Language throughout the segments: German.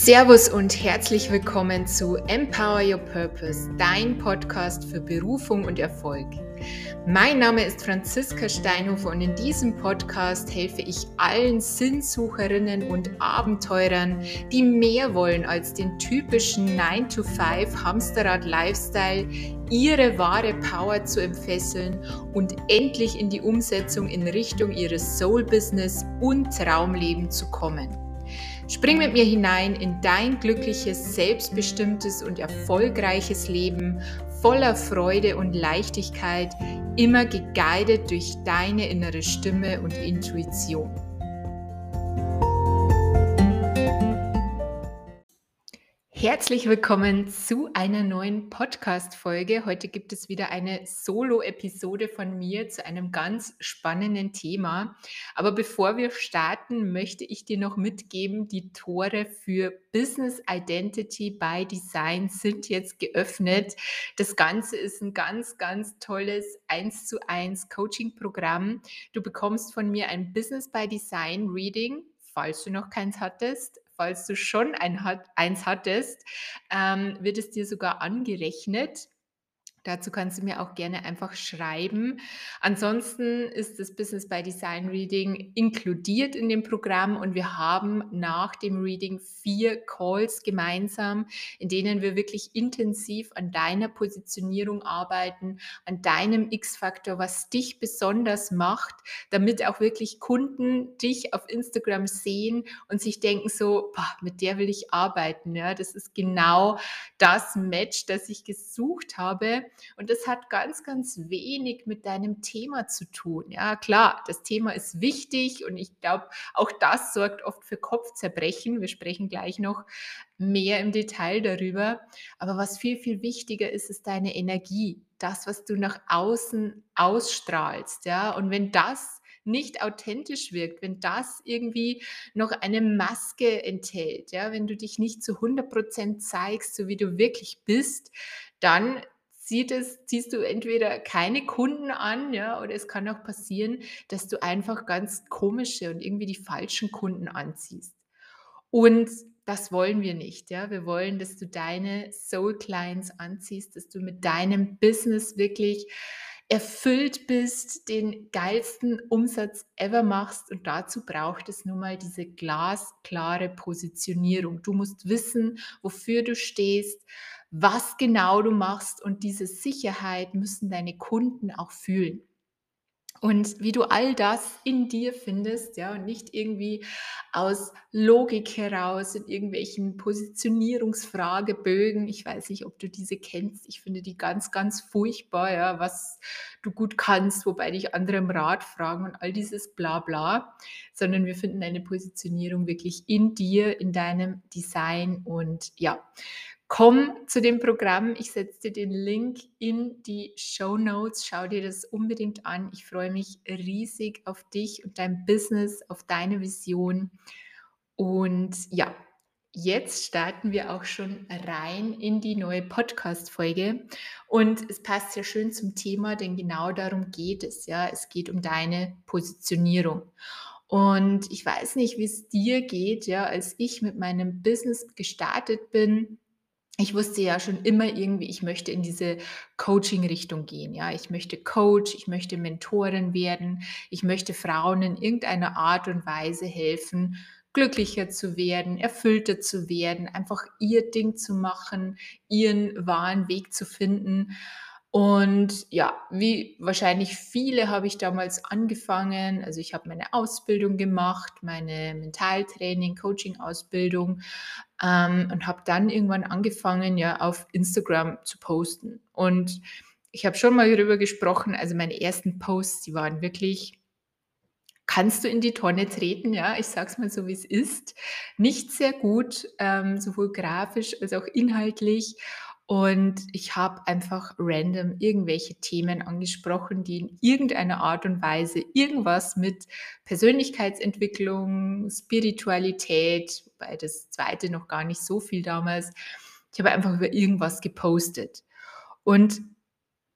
Servus und herzlich willkommen zu Empower Your Purpose, dein Podcast für Berufung und Erfolg. Mein Name ist Franziska Steinhofer und in diesem Podcast helfe ich allen Sinnsucherinnen und Abenteurern, die mehr wollen als den typischen 9-to-5 Hamsterrad-Lifestyle, ihre wahre Power zu entfesseln und endlich in die Umsetzung in Richtung ihres Soul-Business und Traumleben zu kommen. Spring mit mir hinein in dein glückliches, selbstbestimmtes und erfolgreiches Leben voller Freude und Leichtigkeit, immer geguidet durch deine innere Stimme und Intuition. Herzlich willkommen zu einer neuen Podcast-Folge. Heute gibt es wieder eine Solo-Episode von mir zu einem ganz spannenden Thema. Aber bevor wir starten, möchte ich dir noch mitgeben, die Tore für Business Identity by Design sind jetzt geöffnet. Das Ganze ist ein ganz, ganz tolles 1 zu 1 Coaching-Programm. Du bekommst von mir ein Business by Design Reading falls du noch keins hattest, falls du schon ein, eins hattest, ähm, wird es dir sogar angerechnet. Dazu kannst du mir auch gerne einfach schreiben. Ansonsten ist das Business by Design Reading inkludiert in dem Programm und wir haben nach dem Reading vier Calls gemeinsam, in denen wir wirklich intensiv an deiner Positionierung arbeiten, an deinem X-Faktor, was dich besonders macht, damit auch wirklich Kunden dich auf Instagram sehen und sich denken so, boah, mit der will ich arbeiten. Ja, das ist genau das Match, das ich gesucht habe. Und das hat ganz, ganz wenig mit deinem Thema zu tun. Ja, klar, das Thema ist wichtig und ich glaube, auch das sorgt oft für Kopfzerbrechen. Wir sprechen gleich noch mehr im Detail darüber. Aber was viel, viel wichtiger ist, ist deine Energie. Das, was du nach außen ausstrahlst. Ja, und wenn das nicht authentisch wirkt, wenn das irgendwie noch eine Maske enthält, ja, wenn du dich nicht zu 100% zeigst, so wie du wirklich bist, dann sieht es, ziehst du entweder keine Kunden an, ja, oder es kann auch passieren, dass du einfach ganz komische und irgendwie die falschen Kunden anziehst. Und das wollen wir nicht, ja. Wir wollen, dass du deine Soul Clients anziehst, dass du mit deinem Business wirklich erfüllt bist, den geilsten Umsatz ever machst. Und dazu braucht es nun mal diese glasklare Positionierung. Du musst wissen, wofür du stehst, was genau du machst und diese Sicherheit müssen deine Kunden auch fühlen. Und wie du all das in dir findest, ja, und nicht irgendwie aus Logik heraus in irgendwelchen Positionierungsfragebögen. Ich weiß nicht, ob du diese kennst. Ich finde die ganz, ganz furchtbar, ja, was du gut kannst, wobei dich andere im Rat fragen und all dieses Blabla, sondern wir finden eine Positionierung wirklich in dir, in deinem Design und ja, Komm zu dem Programm. Ich setze dir den Link in die Show Notes. Schau dir das unbedingt an. Ich freue mich riesig auf dich und dein Business, auf deine Vision. Und ja, jetzt starten wir auch schon rein in die neue Podcast-Folge. Und es passt sehr schön zum Thema, denn genau darum geht es. Ja, es geht um deine Positionierung. Und ich weiß nicht, wie es dir geht, ja, als ich mit meinem Business gestartet bin ich wusste ja schon immer irgendwie, ich möchte in diese Coaching-Richtung gehen. Ja, ich möchte Coach, ich möchte Mentorin werden, ich möchte Frauen in irgendeiner Art und Weise helfen, glücklicher zu werden, erfüllter zu werden, einfach ihr Ding zu machen, ihren wahren Weg zu finden. Und ja, wie wahrscheinlich viele habe ich damals angefangen. Also ich habe meine Ausbildung gemacht, meine Mentaltraining, Coaching-Ausbildung ähm, und habe dann irgendwann angefangen, ja, auf Instagram zu posten. Und ich habe schon mal darüber gesprochen, also meine ersten Posts, die waren wirklich, kannst du in die Tonne treten, ja, ich sage es mal so, wie es ist. Nicht sehr gut, ähm, sowohl grafisch als auch inhaltlich. Und ich habe einfach random irgendwelche Themen angesprochen, die in irgendeiner Art und Weise irgendwas mit Persönlichkeitsentwicklung, Spiritualität, wobei das zweite noch gar nicht so viel damals, ich habe einfach über irgendwas gepostet. Und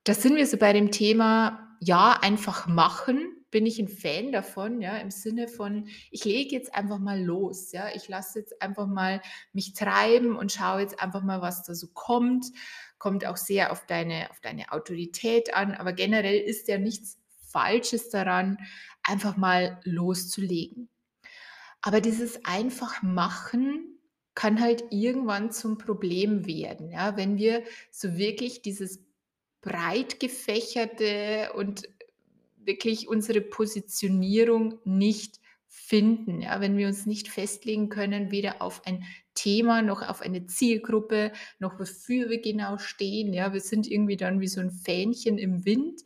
da sind wir so bei dem Thema, ja, einfach machen, bin ich ein Fan davon, ja, im Sinne von, ich lege jetzt einfach mal los, ja. Ich lasse jetzt einfach mal mich treiben und schaue jetzt einfach mal, was da so kommt. Kommt auch sehr auf deine auf deine Autorität an, aber generell ist ja nichts Falsches daran, einfach mal loszulegen. Aber dieses einfach machen kann halt irgendwann zum Problem werden, ja, wenn wir so wirklich dieses breit gefächerte und wirklich unsere Positionierung nicht finden, ja, wenn wir uns nicht festlegen können, weder auf ein Thema noch auf eine Zielgruppe, noch wofür wir genau stehen, ja. Wir sind irgendwie dann wie so ein Fähnchen im Wind,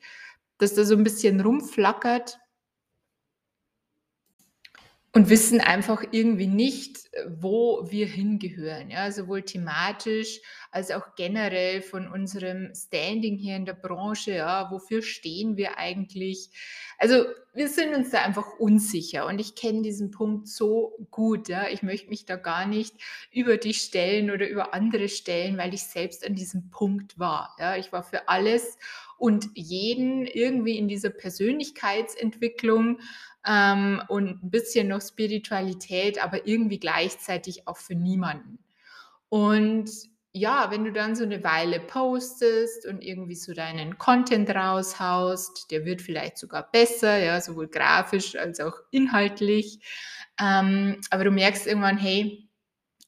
das da so ein bisschen rumflackert und wissen einfach irgendwie nicht, wo wir hingehören, ja, sowohl thematisch als auch generell von unserem Standing hier in der Branche, ja, wofür stehen wir eigentlich? Also, wir sind uns da einfach unsicher und ich kenne diesen Punkt so gut, ja. Ich möchte mich da gar nicht über dich stellen oder über andere stellen, weil ich selbst an diesem Punkt war, ja. Ich war für alles und jeden irgendwie in dieser Persönlichkeitsentwicklung ähm, und ein bisschen noch Spiritualität, aber irgendwie gleichzeitig auch für niemanden. Und ja, wenn du dann so eine Weile postest und irgendwie so deinen Content raushaust, der wird vielleicht sogar besser, ja, sowohl grafisch als auch inhaltlich. Ähm, aber du merkst irgendwann, hey,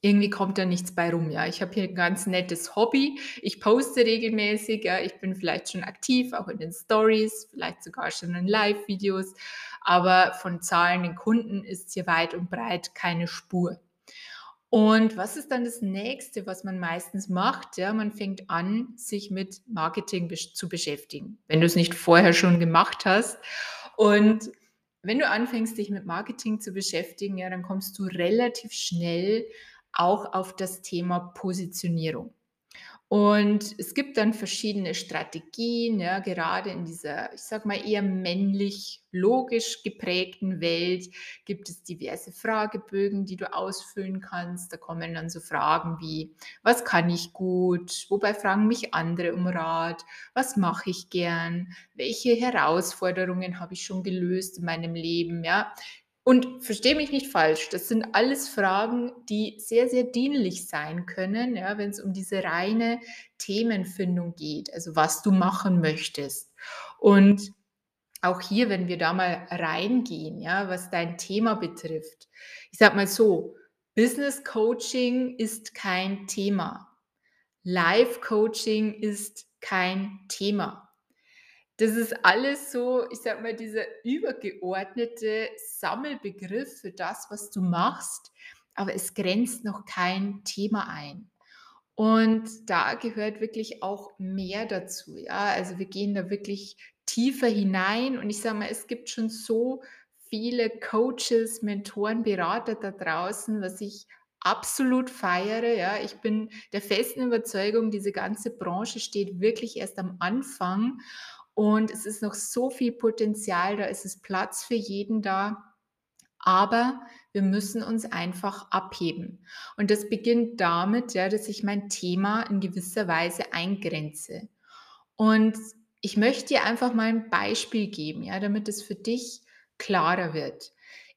irgendwie kommt da nichts bei rum, ja. Ich habe hier ein ganz nettes Hobby. Ich poste regelmäßig, ja. Ich bin vielleicht schon aktiv, auch in den Stories, vielleicht sogar schon in Live-Videos, aber von zahlenden Kunden ist hier weit und breit keine Spur. Und was ist dann das Nächste, was man meistens macht? Ja, man fängt an, sich mit Marketing zu beschäftigen, wenn du es nicht vorher schon gemacht hast. Und wenn du anfängst, dich mit Marketing zu beschäftigen, ja, dann kommst du relativ schnell auch auf das Thema Positionierung. Und es gibt dann verschiedene Strategien, ja, gerade in dieser, ich sag mal, eher männlich logisch geprägten Welt gibt es diverse Fragebögen, die du ausfüllen kannst. Da kommen dann so Fragen wie, was kann ich gut? Wobei fragen mich andere um Rat? Was mache ich gern? Welche Herausforderungen habe ich schon gelöst in meinem Leben? Ja, und verstehe mich nicht falsch, das sind alles Fragen, die sehr, sehr dienlich sein können, ja, wenn es um diese reine Themenfindung geht, also was du machen möchtest. Und auch hier, wenn wir da mal reingehen, ja, was dein Thema betrifft. Ich sage mal so, Business Coaching ist kein Thema. Life Coaching ist kein Thema. Das ist alles so, ich sag mal, dieser übergeordnete Sammelbegriff für das, was du machst, aber es grenzt noch kein Thema ein. Und da gehört wirklich auch mehr dazu. Ja, also wir gehen da wirklich tiefer hinein und ich sage mal, es gibt schon so viele Coaches, Mentoren, Berater da draußen, was ich absolut feiere. Ja, ich bin der festen Überzeugung, diese ganze Branche steht wirklich erst am Anfang und es ist noch so viel Potenzial, da ist es Platz für jeden da. Aber wir müssen uns einfach abheben. Und das beginnt damit, ja, dass ich mein Thema in gewisser Weise eingrenze. Und ich möchte dir einfach mal ein Beispiel geben, ja, damit es für dich klarer wird.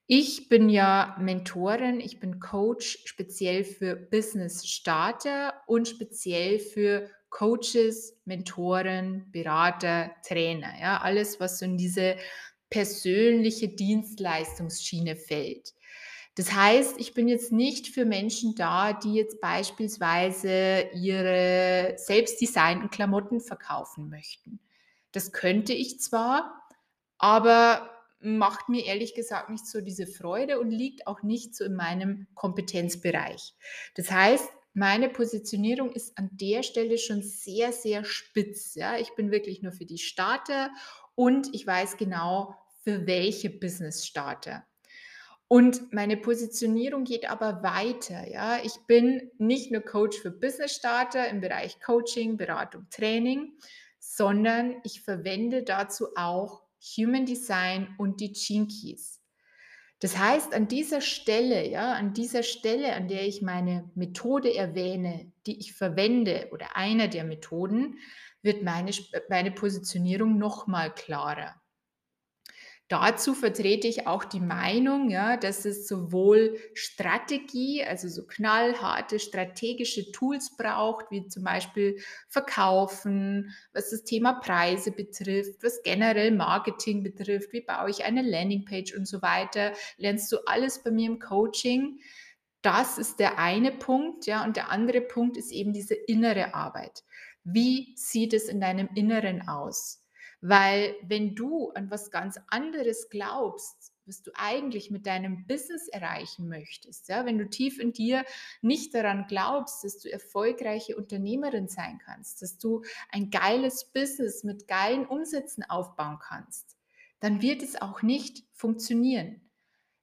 Ich bin ja Mentorin, ich bin Coach speziell für Business Starter und speziell für Coaches, Mentoren, Berater, Trainer, ja, alles, was so in diese persönliche Dienstleistungsschiene fällt. Das heißt, ich bin jetzt nicht für Menschen da, die jetzt beispielsweise ihre selbstdesignten Klamotten verkaufen möchten. Das könnte ich zwar, aber macht mir ehrlich gesagt nicht so diese Freude und liegt auch nicht so in meinem Kompetenzbereich. Das heißt, meine Positionierung ist an der Stelle schon sehr, sehr spitz. Ja? Ich bin wirklich nur für die Starter und ich weiß genau, für welche Business-Starter. Und meine Positionierung geht aber weiter. Ja? Ich bin nicht nur Coach für Business-Starter im Bereich Coaching, Beratung, Training, sondern ich verwende dazu auch Human Design und die Gene Keys. Das heißt, an dieser Stelle, ja, an dieser Stelle, an der ich meine Methode erwähne, die ich verwende oder einer der Methoden, wird meine, meine Positionierung noch mal klarer. Dazu vertrete ich auch die Meinung, ja, dass es sowohl Strategie, also so knallharte strategische Tools braucht, wie zum Beispiel Verkaufen, was das Thema Preise betrifft, was generell Marketing betrifft, wie baue ich eine Landingpage und so weiter, lernst du alles bei mir im Coaching. Das ist der eine Punkt, ja, und der andere Punkt ist eben diese innere Arbeit. Wie sieht es in deinem Inneren aus? Weil wenn du an was ganz anderes glaubst, was du eigentlich mit deinem Business erreichen möchtest, ja, wenn du tief in dir nicht daran glaubst, dass du erfolgreiche Unternehmerin sein kannst, dass du ein geiles Business mit geilen Umsätzen aufbauen kannst, dann wird es auch nicht funktionieren.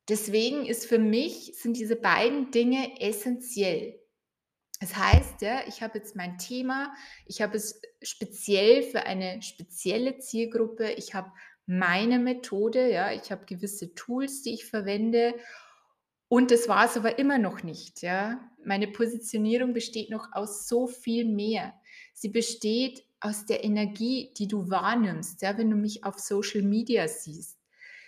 Deswegen ist für mich sind diese beiden Dinge essentiell. Das heißt, ja, ich habe jetzt mein Thema, ich habe es speziell für eine spezielle Zielgruppe, ich habe meine Methode, ja, ich habe gewisse Tools, die ich verwende und das war es aber immer noch nicht, ja. Meine Positionierung besteht noch aus so viel mehr. Sie besteht aus der Energie, die du wahrnimmst, ja, wenn du mich auf Social Media siehst.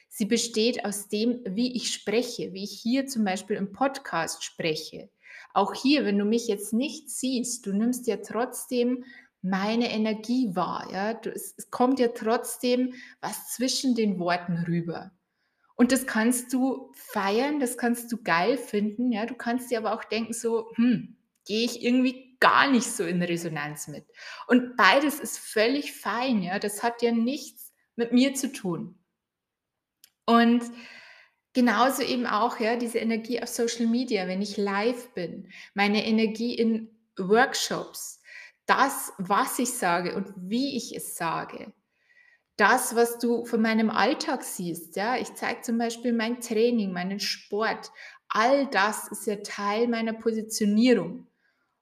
Sie besteht aus dem, wie ich spreche, wie ich hier zum Beispiel im Podcast spreche. Auch hier, wenn du mich jetzt nicht siehst, du nimmst ja trotzdem meine Energie wahr. Ja? Du, es, es kommt ja trotzdem was zwischen den Worten rüber. Und das kannst du feiern, das kannst du geil finden. Ja? Du kannst dir aber auch denken, so, hm, gehe ich irgendwie gar nicht so in Resonanz mit. Und beides ist völlig fein. Ja? Das hat ja nichts mit mir zu tun. Und Genauso eben auch, ja, diese Energie auf Social Media, wenn ich live bin, meine Energie in Workshops, das, was ich sage und wie ich es sage, das, was du von meinem Alltag siehst, ja, ich zeige zum Beispiel mein Training, meinen Sport, all das ist ja Teil meiner Positionierung.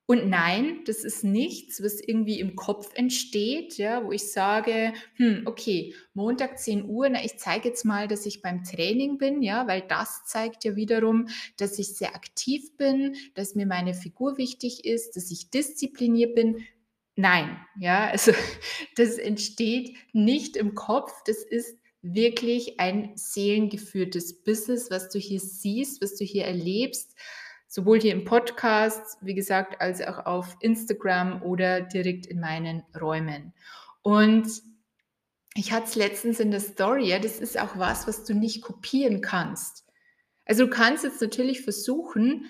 Und nein, das ist nichts, was irgendwie im Kopf entsteht, ja, wo ich sage, hm, okay, Montag 10 Uhr, na, ich zeige jetzt mal, dass ich beim Training bin, ja, weil das zeigt ja wiederum, dass ich sehr aktiv bin, dass mir meine Figur wichtig ist, dass ich diszipliniert bin. Nein, ja, also das entsteht nicht im Kopf, das ist wirklich ein seelengeführtes Business, was du hier siehst, was du hier erlebst sowohl hier im Podcast, wie gesagt, als auch auf Instagram oder direkt in meinen Räumen. Und ich hatte es letztens in der Story, ja, das ist auch was, was du nicht kopieren kannst. Also du kannst jetzt natürlich versuchen,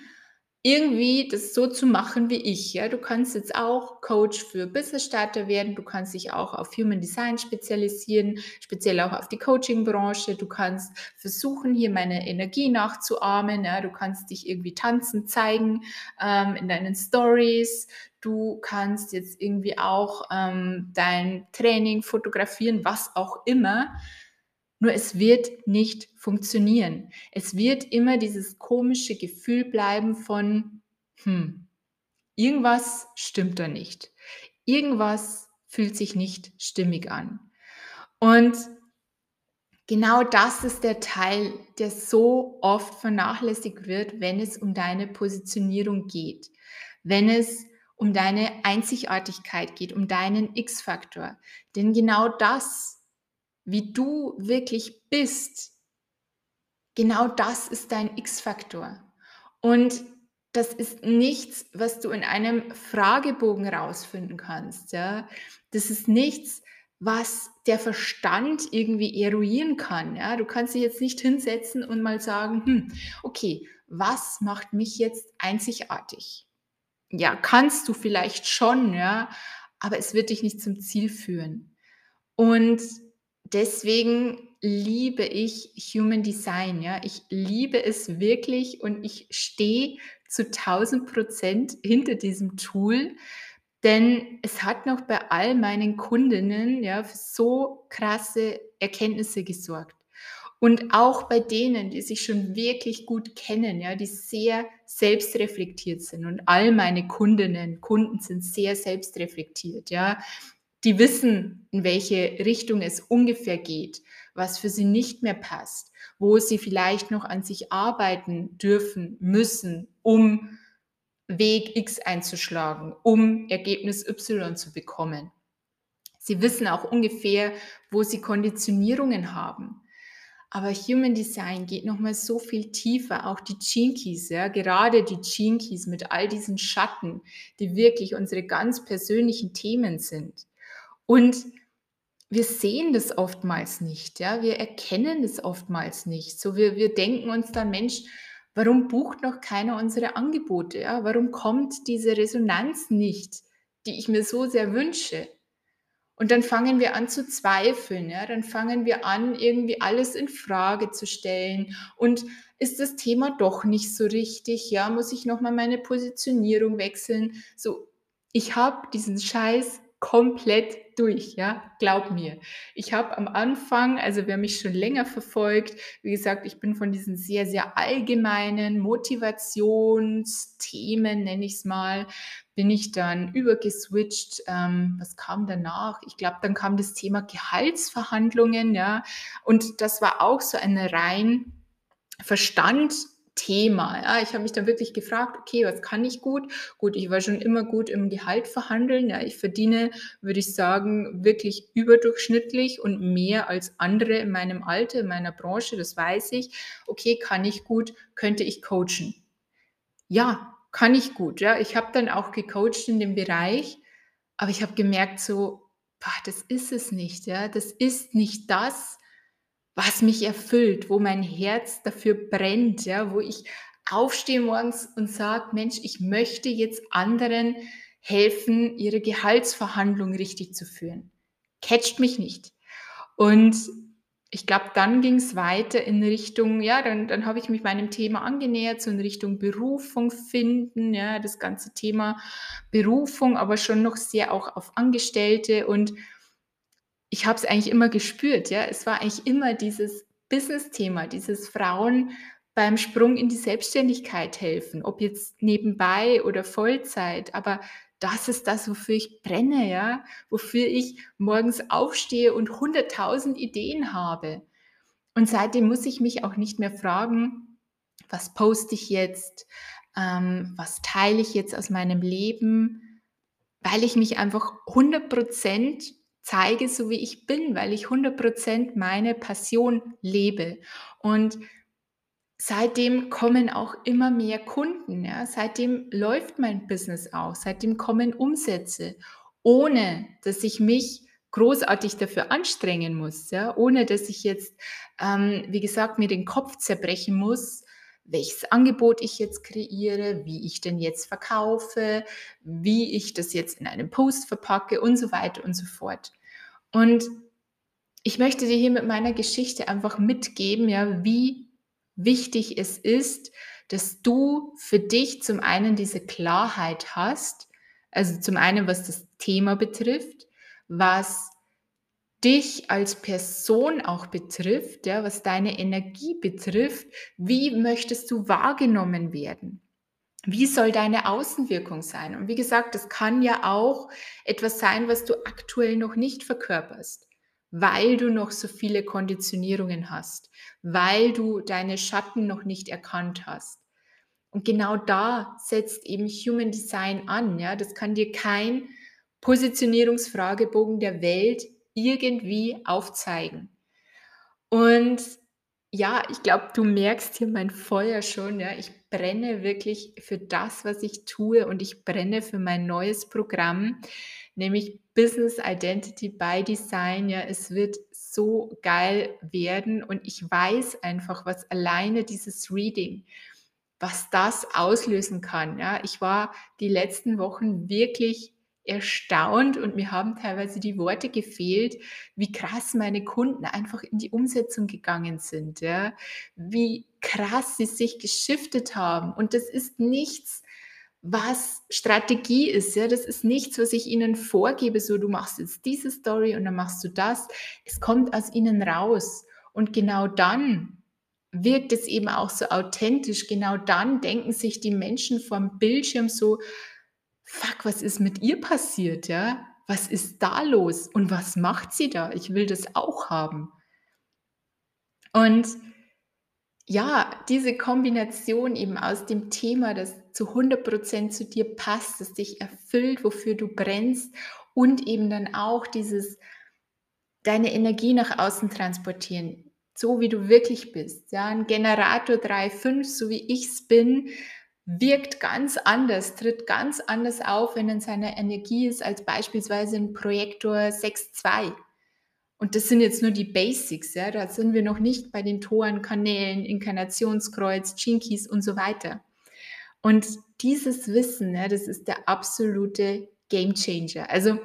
irgendwie das so zu machen wie ich. Ja? Du kannst jetzt auch Coach für Business Starter werden, du kannst dich auch auf Human Design spezialisieren, speziell auch auf die Coaching-Branche. Du kannst versuchen, hier meine Energie nachzuahmen. Ja? Du kannst dich irgendwie tanzen, zeigen ähm, in deinen Stories. Du kannst jetzt irgendwie auch ähm, dein Training fotografieren, was auch immer. Nur es wird nicht funktionieren. Es wird immer dieses komische Gefühl bleiben von, hm, irgendwas stimmt da nicht. Irgendwas fühlt sich nicht stimmig an. Und genau das ist der Teil, der so oft vernachlässigt wird, wenn es um deine Positionierung geht. Wenn es um deine Einzigartigkeit geht, um deinen X-Faktor. Denn genau das wie du wirklich bist, genau das ist dein X-Faktor. Und das ist nichts, was du in einem Fragebogen rausfinden kannst. Ja? Das ist nichts, was der Verstand irgendwie eruieren kann. Ja? Du kannst dich jetzt nicht hinsetzen und mal sagen, hm, okay, was macht mich jetzt einzigartig? Ja, kannst du vielleicht schon, ja, aber es wird dich nicht zum Ziel führen. Und deswegen liebe ich Human Design. Ja, ich liebe es wirklich und ich stehe zu 1000 Prozent hinter diesem Tool, denn es hat noch bei all meinen Kundinnen ja für so krasse Erkenntnisse gesorgt. Und auch bei denen, die sich schon wirklich gut kennen, ja, die sehr selbstreflektiert sind. Und all meine Kundinnen, Kunden sind sehr selbstreflektiert, ja die wissen, in welche Richtung es ungefähr geht, was für sie nicht mehr passt, wo sie vielleicht noch an sich arbeiten dürfen, müssen, um Weg X einzuschlagen, um Ergebnis Y zu bekommen. Sie wissen auch ungefähr, wo sie Konditionierungen haben. Aber Human Design geht nochmal so viel tiefer, auch die Jinkies, ja, gerade die Jinkies mit all diesen Schatten, die wirklich unsere ganz persönlichen Themen sind. Und wir sehen das oftmals nicht, ja, wir erkennen das oftmals nicht. So, wir, wir denken uns dann, Mensch, warum bucht noch keiner unsere Angebote? Ja? Warum kommt diese Resonanz nicht, die ich mir so sehr wünsche? Und dann fangen wir an zu zweifeln, ja? dann fangen wir an, irgendwie alles in Frage zu stellen. Und ist das Thema doch nicht so richtig? Ja, muss ich nochmal meine Positionierung wechseln? So, ich habe diesen Scheiß komplett durch, ja, glaub mir. Ich habe am Anfang, also wer mich schon länger verfolgt, wie gesagt, ich bin von diesen sehr, sehr allgemeinen Motivationsthemen, nenne ich es mal, bin ich dann übergeswitcht. Ähm, was kam danach? Ich glaube, dann kam das Thema Gehaltsverhandlungen, ja, und das war auch so eine rein Verstand Thema. Ja, ich habe mich dann wirklich gefragt, okay, was kann ich gut? Gut, ich war schon immer gut im Gehalt verhandeln. Ja, ich verdiene, würde ich sagen, wirklich überdurchschnittlich und mehr als andere in meinem Alter, in meiner Branche, das weiß ich. Okay, kann ich gut, könnte ich coachen? Ja, kann ich gut. Ja, ich habe dann auch gecoacht in dem Bereich, aber ich habe gemerkt, so, boah, das ist es nicht. Ja, das ist nicht das, was mich erfüllt, wo mein Herz dafür brennt, ja, wo ich aufstehe morgens und sage, Mensch, ich möchte jetzt anderen helfen, ihre Gehaltsverhandlung richtig zu führen. Catcht mich nicht. Und ich glaube, dann ging es weiter in Richtung, ja, dann, dann habe ich mich meinem Thema angenähert, so in Richtung Berufung finden, ja, das ganze Thema Berufung, aber schon noch sehr auch auf Angestellte und ich habe es eigentlich immer gespürt, ja. Es war eigentlich immer dieses Business-Thema, dieses Frauen beim Sprung in die Selbstständigkeit helfen, ob jetzt nebenbei oder Vollzeit, aber das ist das, wofür ich brenne, ja, wofür ich morgens aufstehe und hunderttausend Ideen habe. Und seitdem muss ich mich auch nicht mehr fragen, was poste ich jetzt, ähm, was teile ich jetzt aus meinem Leben, weil ich mich einfach 100 Prozent zeige, so wie ich bin, weil ich 100% meine Passion lebe. Und seitdem kommen auch immer mehr Kunden. Ja? Seitdem läuft mein Business auch. Seitdem kommen Umsätze, ohne dass ich mich großartig dafür anstrengen muss, ja? ohne dass ich jetzt, ähm, wie gesagt, mir den Kopf zerbrechen muss, welches Angebot ich jetzt kreiere, wie ich denn jetzt verkaufe, wie ich das jetzt in einem Post verpacke und so weiter und so fort. Und ich möchte dir hier mit meiner Geschichte einfach mitgeben, ja, wie wichtig es ist, dass du für dich zum einen diese Klarheit hast, also zum einen, was das Thema betrifft, was dich als Person auch betrifft, ja, was deine Energie betrifft, wie möchtest du wahrgenommen werden? Wie soll deine Außenwirkung sein? Und wie gesagt, das kann ja auch etwas sein, was du aktuell noch nicht verkörperst, weil du noch so viele Konditionierungen hast, weil du deine Schatten noch nicht erkannt hast. Und genau da setzt eben Human Design an. Ja? Das kann dir kein Positionierungsfragebogen der Welt irgendwie aufzeigen. Und ja, ich glaube, du merkst hier mein Feuer schon. Ja, ich brenne wirklich für das, was ich tue und ich brenne für mein neues Programm, nämlich Business Identity by Design. Ja, es wird so geil werden und ich weiß einfach, was alleine dieses Reading, was das auslösen kann. Ja, ich war die letzten Wochen wirklich erstaunt und mir haben teilweise die Worte gefehlt, wie krass meine Kunden einfach in die Umsetzung gegangen sind, ja, wie krass sie sich geschiftet haben. Und das ist nichts, was Strategie ist, ja, das ist nichts, was ich ihnen vorgebe, so du machst jetzt diese Story und dann machst du das. Es kommt aus ihnen raus. Und genau dann wirkt es eben auch so authentisch. Genau dann denken sich die Menschen vom Bildschirm so, fuck, was ist mit ihr passiert, ja? Was ist da los und was macht sie da? Ich will das auch haben. Und ja, diese Kombination eben aus dem Thema, das zu 100% zu dir passt, das dich erfüllt, wofür du brennst und eben dann auch dieses deine Energie nach außen transportieren, so wie du wirklich bist. Ja, ein Generator 3.5, so wie ich es bin, wirkt ganz anders, tritt ganz anders auf, wenn in seiner Energie ist, als beispielsweise ein Projektor 6.2. Und das sind jetzt nur die Basics, ja. Da sind wir noch nicht bei den Toren, Kanälen, Inkarnationskreuz, Chinkies und so weiter. Und dieses Wissen, ja, das ist der absolute Game Changer. Also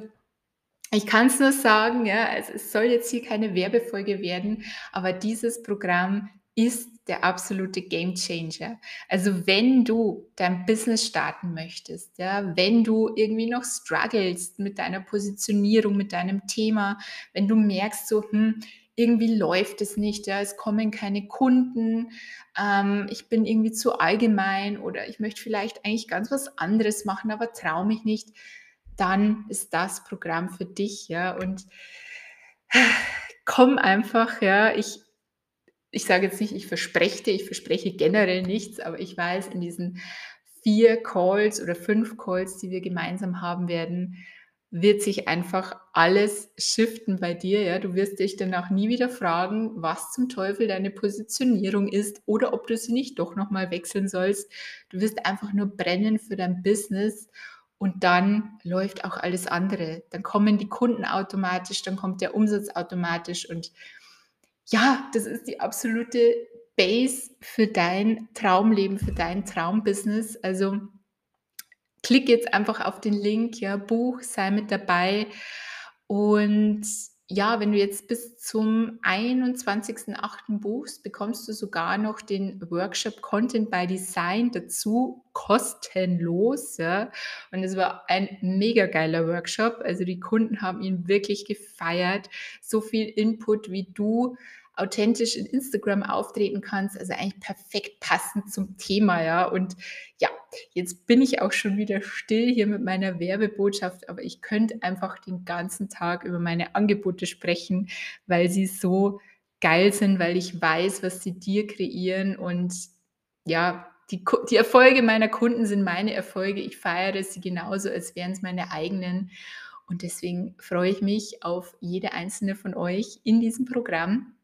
ich kann es nur sagen, ja, es soll jetzt hier keine Werbefolge werden, aber dieses Programm ist der absolute Game Changer. Also wenn du dein Business starten möchtest, ja, wenn du irgendwie noch strugglest mit deiner Positionierung, mit deinem Thema, wenn du merkst so, hm, irgendwie läuft es nicht, ja, es kommen keine Kunden, ähm, ich bin irgendwie zu allgemein oder ich möchte vielleicht eigentlich ganz was anderes machen, aber traue mich nicht, dann ist das Programm für dich, ja, und komm einfach, ja, ich, ich sage jetzt nicht, ich verspreche dir, ich verspreche generell nichts, aber ich weiß, in diesen vier Calls oder fünf Calls, die wir gemeinsam haben werden, wird sich einfach alles shiften bei dir. Ja? Du wirst dich danach nie wieder fragen, was zum Teufel deine Positionierung ist oder ob du sie nicht doch nochmal wechseln sollst. Du wirst einfach nur brennen für dein Business und dann läuft auch alles andere. Dann kommen die Kunden automatisch, dann kommt der Umsatz automatisch und ja, das ist die absolute Base für dein Traumleben, für dein Traumbusiness. Also klick jetzt einfach auf den Link, ja, Buch, sei mit dabei und ja, wenn du jetzt bis zum 21.08. buchst, bekommst du sogar noch den Workshop Content by Design dazu, kostenlos. Ja. Und es war ein mega geiler Workshop. Also die Kunden haben ihn wirklich gefeiert. So viel Input, wie du authentisch in Instagram auftreten kannst. Also eigentlich perfekt passend zum Thema, ja. Und ja, jetzt bin ich auch schon wieder still hier mit meiner Werbebotschaft, aber ich könnte einfach den ganzen Tag über meine Angebote sprechen, weil sie so geil sind, weil ich weiß, was sie dir kreieren und ja, die, die Erfolge meiner Kunden sind meine Erfolge. Ich feiere sie genauso, als wären es meine eigenen. Und deswegen freue ich mich auf jede einzelne von euch in diesem Programm.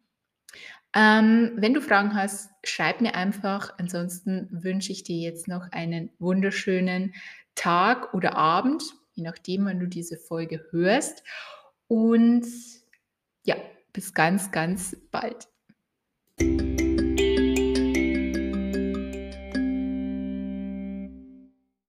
Ähm, wenn du Fragen hast, schreib mir einfach. Ansonsten wünsche ich dir jetzt noch einen wunderschönen Tag oder Abend, je nachdem, wann du diese Folge hörst. Und ja, bis ganz, ganz bald.